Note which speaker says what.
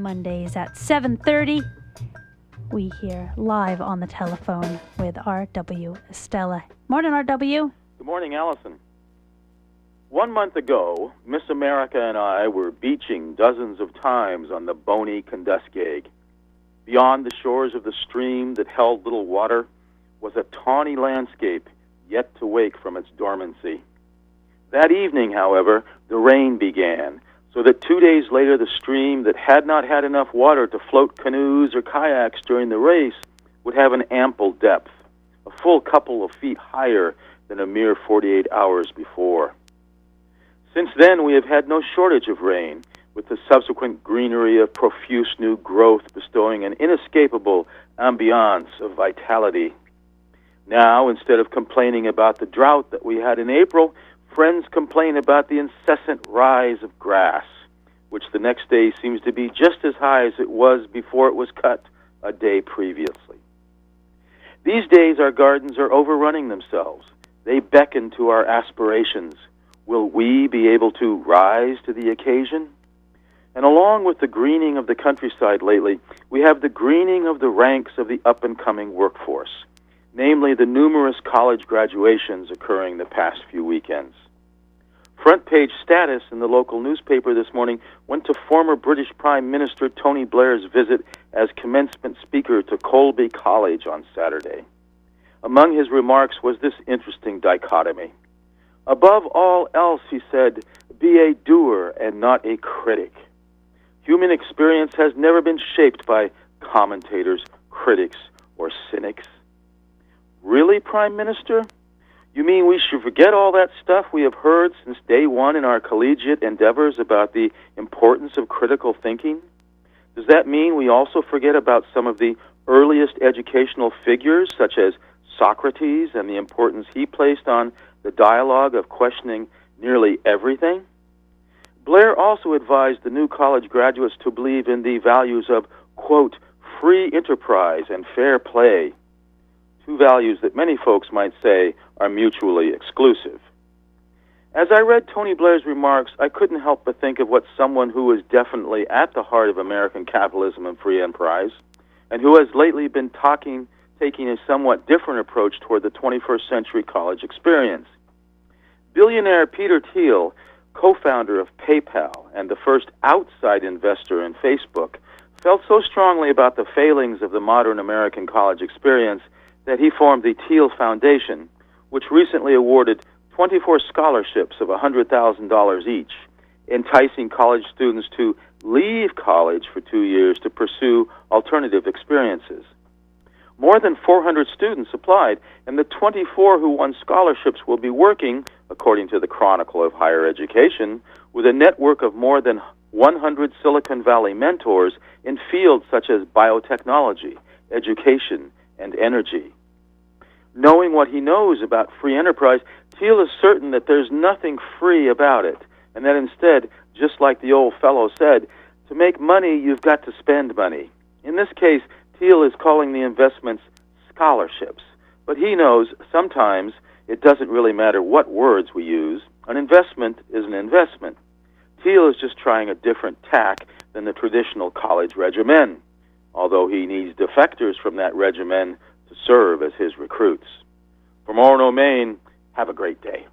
Speaker 1: Mondays at 7:30. We hear live on the telephone with RW Estella. Morning, RW.
Speaker 2: Good morning, Allison. One month ago, Miss America and I were beaching dozens of times on the bony Kenduskeag. Beyond the shores of the stream that held little water was a tawny landscape yet to wake from its dormancy. That evening, however, the rain began, so that two days later the stream that had not had enough water to float canoes or kayaks during the race would have an ample depth, a full couple of feet higher than a mere 48 hours before. Since then, we have had no shortage of rain, with the subsequent greenery of profuse new growth bestowing an inescapable ambiance of vitality. Now, instead of complaining about the drought that we had in April, friends complain about the incessant rise of grass, which the next day seems to be just as high as it was before it was cut a day previously. These days, our gardens are overrunning themselves. They beckon to our aspirations. Will we be able to rise to the occasion? And along with the greening of the countryside lately, we have the greening of the ranks of the up and coming workforce, namely the numerous college graduations occurring the past few weekends. Front page status in the local newspaper this morning went to former British Prime Minister Tony Blair's visit as commencement speaker to Colby College on Saturday. Among his remarks was this interesting dichotomy. Above all else, he said, be a doer and not a critic. Human experience has never been shaped by commentators, critics, or cynics. Really, Prime Minister? You mean we should forget all that stuff we have heard since day one in our collegiate endeavors about the importance of critical thinking? Does that mean we also forget about some of the earliest educational figures, such as Socrates, and the importance he placed on the dialogue of questioning nearly everything? Blair also advised the new college graduates to believe in the values of, quote, free enterprise and fair play, two values that many folks might say are mutually exclusive. As I read Tony Blair's remarks, I couldn't help but think of what someone who is definitely at the heart of American capitalism and free enterprise, and who has lately been talking, taking a somewhat different approach toward the 21st century college experience. Billionaire Peter Thiel, co founder of PayPal and the first outside investor in Facebook, felt so strongly about the failings of the modern American college experience that he formed the Thiel Foundation, which recently awarded 24 scholarships of $100,000 each, enticing college students to leave college for two years to pursue alternative experiences. More than 400 students applied, and the 24 who won scholarships will be working, according to the Chronicle of Higher Education, with a network of more than 100 Silicon Valley mentors in fields such as biotechnology, education, and energy knowing what he knows about free enterprise, Thiel is certain that there's nothing free about it, and that instead, just like the old fellow said, to make money, you've got to spend money. In this case, Thiel is calling the investments scholarships, but he knows sometimes it doesn't really matter what words we use. An investment is an investment. Thiel is just trying a different tack than the traditional college regimen, although he needs defectors from that regimen to serve as his recruits. From Orono, Maine, have a great day.